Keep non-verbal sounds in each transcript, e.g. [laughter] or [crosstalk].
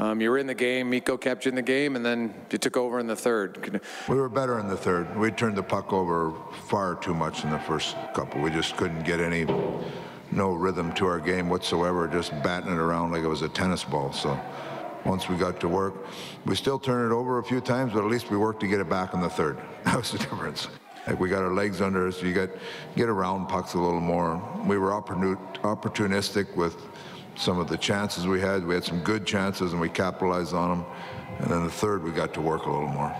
Um, you were in the game, Mikko kept you in the game, and then you took over in the third. We were better in the third. We turned the puck over far too much in the first couple. We just couldn't get any, no rhythm to our game whatsoever, just batting it around like it was a tennis ball. So once we got to work, we still turned it over a few times, but at least we worked to get it back in the third. [laughs] That was the difference. Like we got our legs under us. You get get around pucks a little more. We were opportun- opportunistic with some of the chances we had. We had some good chances and we capitalized on them. And then the third, we got to work a little more.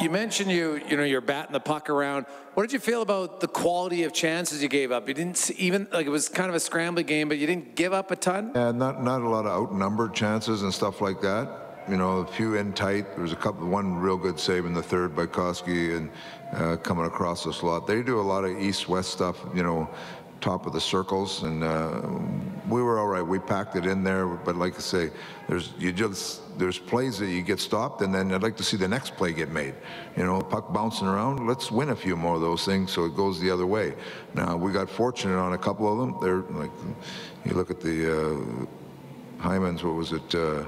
You mentioned you, you know, you're batting the puck around. What did you feel about the quality of chances you gave up? You didn't see, even like it was kind of a scrambling game, but you didn't give up a ton. Yeah, not not a lot of outnumbered chances and stuff like that. You know, a few in tight. There was a couple, one real good save in the third by Koski and uh, coming across the slot. They do a lot of east-west stuff. You know, top of the circles, and uh, we were all right. We packed it in there, but like I say, there's you just there's plays that you get stopped, and then I'd like to see the next play get made. You know, puck bouncing around. Let's win a few more of those things so it goes the other way. Now we got fortunate on a couple of them. They're like, you look at the uh, Hyman's. What was it? Uh,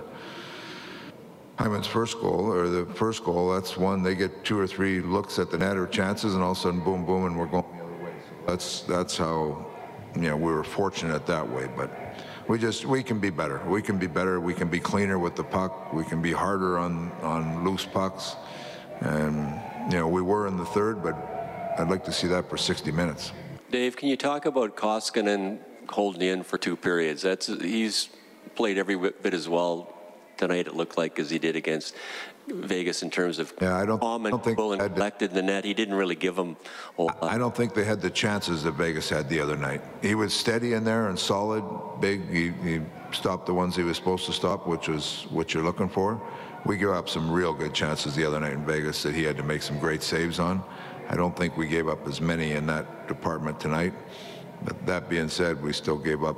Hyman's first goal, or the first goal, that's one, they get two or three looks at the net or chances, and all of a sudden, boom, boom, and we're going the other way. That's, that's how, you know, we were fortunate that way, but we just, we can be better. We can be better, we can be cleaner with the puck, we can be harder on, on loose pucks, and, you know, we were in the third, but I'd like to see that for 60 minutes. Dave, can you talk about Koskinen holding in for two periods? That's he's played every bit as well tonight. It looked like as he did against Vegas in terms of Yeah, I don't- calm and don't think cool and collected the net. He didn't really give them a lot. I don't think they had the chances that Vegas had the other night. He was steady in there and solid, big. He, he stopped the ones he was supposed to stop, which was what you're looking for. We gave up some real good chances the other night in Vegas that he had to make some great saves on. I don't think we gave up as many in that department tonight. But that being said, we still gave up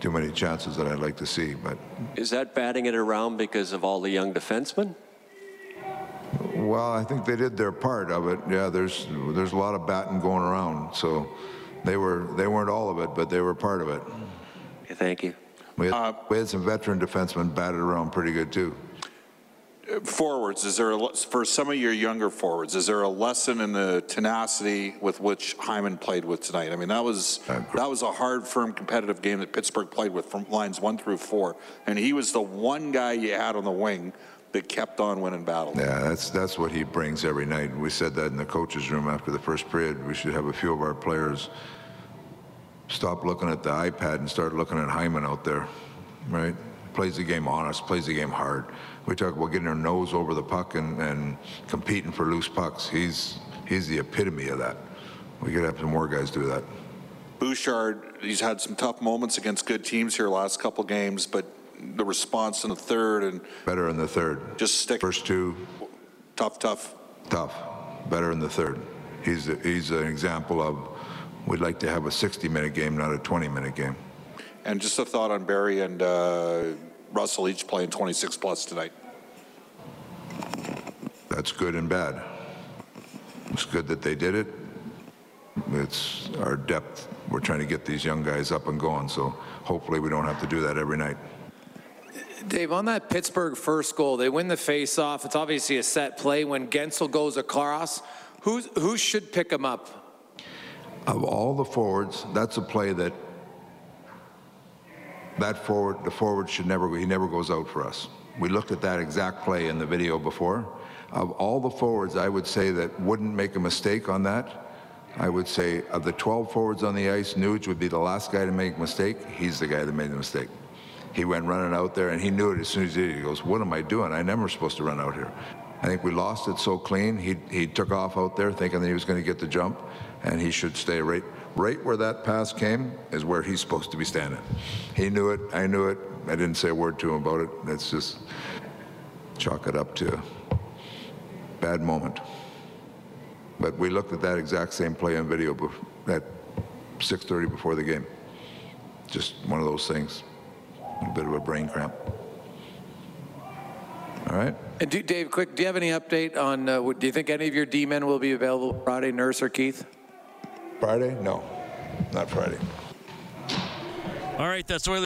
too many chances that I'd like to see. But Is that batting it around because of all the young defensemen? well, I think they did their part of it. Yeah, there's there's a lot of batting going around, so they were they weren't all of it, but they were part of it. Okay, thank you. We had, uh, we had some veteran defensemen batted around pretty good too. Forwards, is there, a for some of your younger forwards, is there a lesson in the tenacity with which Hyman played with tonight? I mean, that was, uh, that was a hard, firm, competitive game that Pittsburgh played with from lines one through four. And he was the one guy you had on the wing that kept on winning battles. Yeah, that's that's what he brings every night. We said that in the coaches' room after the first period. We should have a few of our players stop looking at the iPad and start looking at Hyman out there, right? Plays the game honest, plays the game hard. We talk about getting our nose over the puck and, and competing for loose pucks. He's he's the epitome of that. We could have some more guys do that. Bouchard, he's had some tough moments against good teams here last couple games, but the response in the third and Better in the third. just stick, First two, tough, tough. tough. Better in the third. He's a, he's an example of we'd like to have a 60-minute game, not a 20-minute game. And just a thought on Barrie and uh, Russell each playing 26 plus tonight. That's good and bad. It's good that they did it. It's our depth. We're trying to get these young guys up and going, so hopefully we don't have to do that every night. Dave, on that Pittsburgh first goal, they win the face-off. It's obviously a set play. When Guentzel goes across, who's, who should pick him up? Of all the forwards, that's a play that that forward, the forward should never, he never goes out for us. We looked at that exact play in the video before. Of all the forwards, I would say that wouldn't make a mistake on that. I would say of the 12 forwards on the ice, Nuge would be the last guy to make a mistake. He's the guy that made the mistake. He went running out there and he knew it as soon as he did. He goes, what am I doing? I never supposed to run out here. I think we lost it so clean. He, he took off out there thinking that he was going to get the jump and he should stay right, right where that pass came is where he's supposed to be standing. He knew it. I knew it. I didn't say a word to him about it. That's just chalk it up to bad moment. But we looked at that exact same play on video at 6:30 before the game. Just one of those things. A bit of a brain cramp. All right. And do, Dave, quick, do you have any update on, uh, do you think any of your D-men will be available Friday, Nurse or Keith? Friday? No, not Friday. All right, that's Oilers.